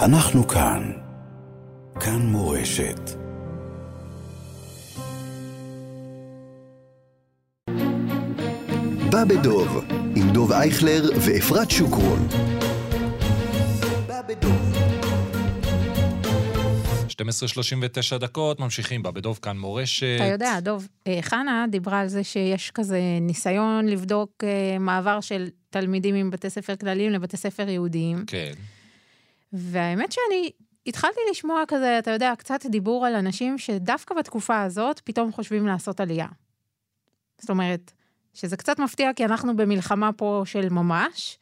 אנחנו כאן. כאן מורשת. בא בדוב, עם דוב אייכלר ואפרת שוקרון. בא בדוב. 12.39 דקות, ממשיכים בה בדוב כאן מורשת. אתה יודע, דוב, אה, חנה דיברה על זה שיש כזה ניסיון לבדוק אה, מעבר של תלמידים מבתי ספר כלליים לבתי ספר יהודיים. כן. והאמת שאני התחלתי לשמוע כזה, אתה יודע, קצת דיבור על אנשים שדווקא בתקופה הזאת פתאום חושבים לעשות עלייה. זאת אומרת, שזה קצת מפתיע כי אנחנו במלחמה פה של ממש,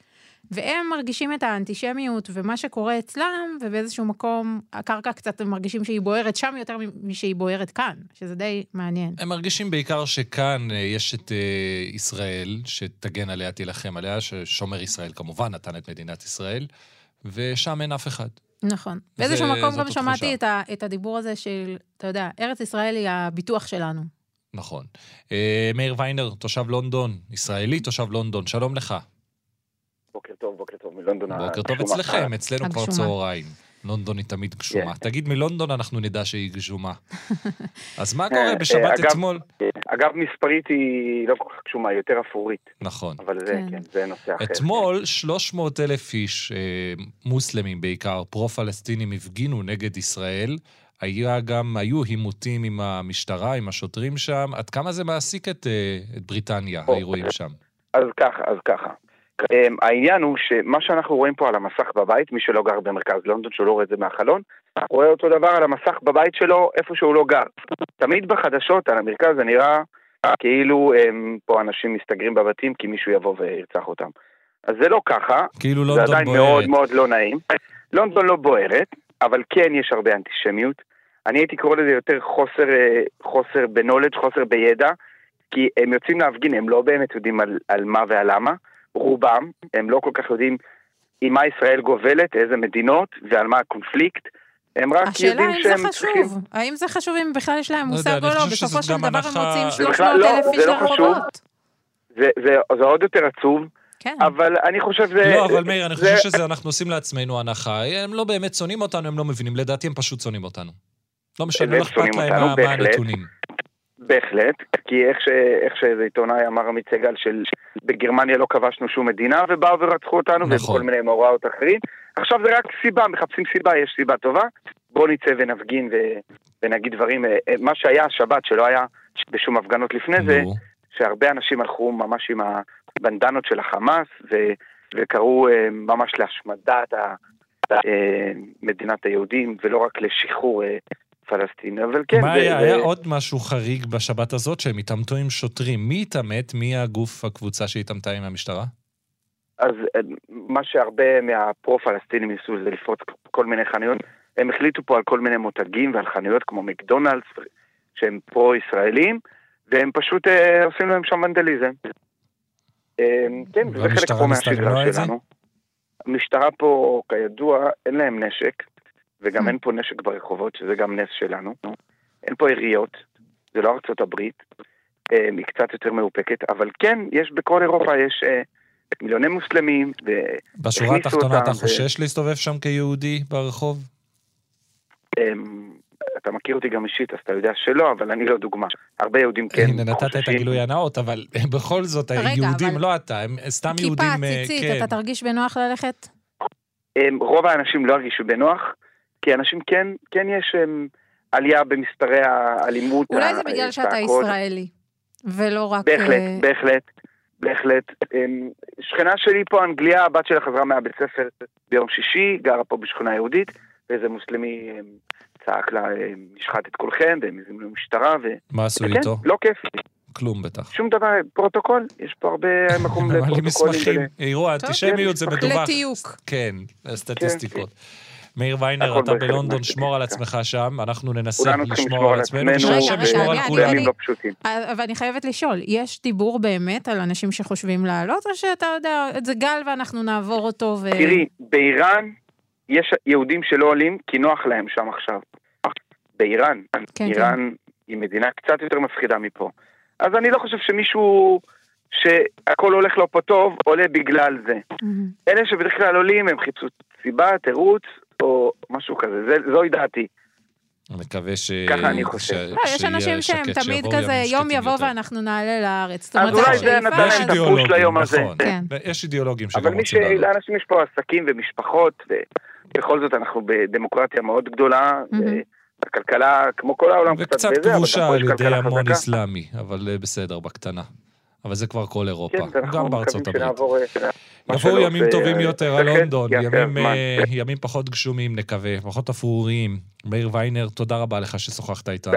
והם מרגישים את האנטישמיות ומה שקורה אצלם, ובאיזשהו מקום הקרקע קצת הם מרגישים שהיא בוערת שם יותר משהיא בוערת כאן, שזה די מעניין. הם מרגישים בעיקר שכאן אה, יש את אה, ישראל, שתגן עליה, תילחם עליה, ששומר ישראל כמובן נתן את מדינת ישראל, ושם אין אף אחד. נכון. זה- באיזשהו מקום גם. שמעתי את, ה, את הדיבור הזה של, אתה יודע, ארץ ישראל היא הביטוח שלנו. נכון. אה, מאיר ויינר, תושב לונדון, ישראלי, תושב לונדון, שלום לך. בוקר טוב, בוקר טוב, מלונדון בוקר טוב. אצלכם, אצלנו כבר. צהריים. לונדון היא תמיד גשומה. כן. תגיד, מלונדון אנחנו נדע שהיא גשומה. אז מה קורה אה, בשבת אגב- אתמול? אגב, מספרית היא לא כל כך גשומה, היא יותר אפרורית, נכון. אבל זה, כן. כן, זה נושא אחר. אתמול 300 אלף איש, אה, מוסלמים בעיקר, פרו-פלסטינים, הפגינו נגד ישראל. היה גם, היו עימותים עם המשטרה, עם השוטרים שם. עד כמה זה מעסיק את, אה, את בריטניה, או, האירועים שם? אז ככה, אז ככה. אמ, העניין הוא שמה שאנחנו רואים פה על המסך בבית, מי שלא גר במרכז לונדון, שהוא לא רואה את זה מהחלון, רואה אותו דבר על המסך בבית שלו, איפה שהוא לא גר. תמיד בחדשות על המרכז זה נראה כאילו הם, פה אנשים מסתגרים בבתים כי מישהו יבוא וירצח אותם. אז זה לא ככה, כאילו זה לונדון עדיין בוערת. מאוד מאוד לא נעים. לונדון לא בוערת, אבל כן יש הרבה אנטישמיות. אני הייתי קורא לזה יותר חוסר, אה, חוסר בנולדג', חוסר בידע, כי הם יוצאים להפגין, הם לא באמת יודעים על, על מה ועל למה. רובם, הם לא כל כך יודעים עם מה ישראל גובלת, איזה מדינות ועל מה הקונפליקט. הם רק השאלה יודעים אם שהם זה צריכים... חשוב, האם זה חשוב אם בכלל יש להם לא מושג או לא, בסופו של דבר הם מוצאים זה 300 בכלל לא- אלף איש זה לא. לרחובות. זה, זה, זה עוד יותר עצוב, כן. אבל אני חושב זה... לא, אבל מאיר, אני זה- חושב שזה, אנחנו עושים לעצמנו הנחה. הם לא באמת שונאים אותנו, הם לא מבינים. לדעתי הם פשוט שונאים אותנו. לא משנה, לא אכפת להם מה. הנתונים. בהחלט, כי איך, ש... איך שאיזה עיתונאי אמר עמית סגל של בגרמניה לא כבשנו שום מדינה ובאו ורצחו אותנו נכון. ובכל מיני מאורעות אחרים. עכשיו זה רק סיבה, מחפשים סיבה, יש סיבה טובה, בואו נצא ונפגין ו... ונגיד דברים. אה, אה, מה שהיה השבת שלא היה בשום הפגנות לפני זה, שהרבה אנשים הלכו ממש עם הבנדנות של החמאס ו... וקראו אה, ממש להשמדת ה... מדינת היהודים ולא רק לשחרור פלסטין, אבל כן, מה זה- היה? זה- היה עוד משהו חריג בשבת הזאת, שהם התעמתו עם שוטרים. מי התעמת? מי הגוף, הקבוצה שהתעמתה עם המשטרה? אז אה, מה שהרבה מהפרו-פלסטינים ניסו זה לפרוץ כל מיני חנויות. הם החליטו פה על כל מיני מותגים ועל חנויות כמו מקדונלדס, שהם פרו-ישראלים, והם פשוט אה, עושים להם שם ונדליזם. אה, כן, וזה חלק פה מהשגרה זה? שלנו. המשטרה פה, כידוע, אין להם נשק, וגם Hmm. אין פה נשק ברחובות, שזה גם נס שלנו. אין פה יריות, זה לא ארצות הברית, אה, היא קצת יותר מאופקת, אבל כן, יש בכל אירופה, יש אה, מיליוני מוסלמים, ו... בשורה התחתונה אתה אותם, ו- חושש להסתובב שם כיהודי ברחוב? אמ, אתה מכיר אותי גם אישית, אז אתה יודע שלא, אבל אני לא דוגמה. הרבה יהודים כן הנה, נתת את חוששים. הגילוי הנאות, אבל בכל זאת, היהודים, אבל- לא אתה, הם סתם כיפה, יהודים... אה, ציצית, כן. אתה תרגיש בנוח ללכת? אמ, רוב האנשים לא הרגישו בנוח, כי אנשים כן, כן יש אמ, עלייה במספרי האלימות. אולי זה ה- בגלל שאתה. ישראלי, ולא רק... בהחלט, אה, בהחלט, בהחלט. אמ, שכנה שלי פה, אנגליה, הבת שלה חזרה מהבית ספר ביום שישי, גרה פה בשכונה יהודית, ואיזה מוסלמי אמ, צעק לה, אמ, נשחט את כולכם, והם הזמינו משטרה, ו... מה עשו כן, איתו? לא כיף. כלום בטח. שום דבר, פרוטוקול, יש פה הרבה מקום לפרוטוקולים. מסמכים, אירוע אנטישמיות זה. מדווח. לתיוק. כן, סטטיסטיקות. מאיר ויינר, אתה בלונדון. שמור על עצמך שם, אנחנו ננסה לשמור על עצמנו, רגע, ישמור על ימים לא. אה, אבל אני חייבת לשאול, יש דיבור באמת על אנשים שחושבים לעלות, או שאתה יודע, זה גל ואנחנו נעבור אותו ו... תראי, באיראן יש יהודים שלא עולים כי נוח להם שם עכשיו. באיראן, כן. איראן היא מדינה קצת יותר מפחידה מפה. אז אני לא חושב שמישהו שהכל הולך לו פה טוב, עולה בגלל זה. מהמם. אלה שבדרך כלל עולים הם חיפשו סיבה, תירוץ, או משהו כזה, זה, זוהי דעתי. מקווה ש... ככה אני חושב. ש- לא, יש אנשים שהם תמיד כזה, יום יבוא יותר. ואנחנו נעלה לארץ. אז אולי זה. נתן להם את הפוש ליום הזה. נכון. כן. יש אידיאולוגים שגם אבל מי רוצים לעלות. שלאנשים יש פה עסקים ומשפחות, ובכל זאת אנחנו בדמוקרטיה מאוד גדולה. הכלכלה, כמו כל העולם, קצת וקצת בזה, אבל כבושה על ידי המון. אסלאמי, אבל אה, בסדר, בקטנה. אבל זה כבר כל אירופה, כן, גם בארצות הברית. שנעבור, אה, יבואו שלא, ימים ו- טובים יותר על לונדון, ימים. אה, ימים פחות גשומים נקווה, פחות אפרוריים. מאיר ויינר, תודה רבה לך ששוחחת איתנו.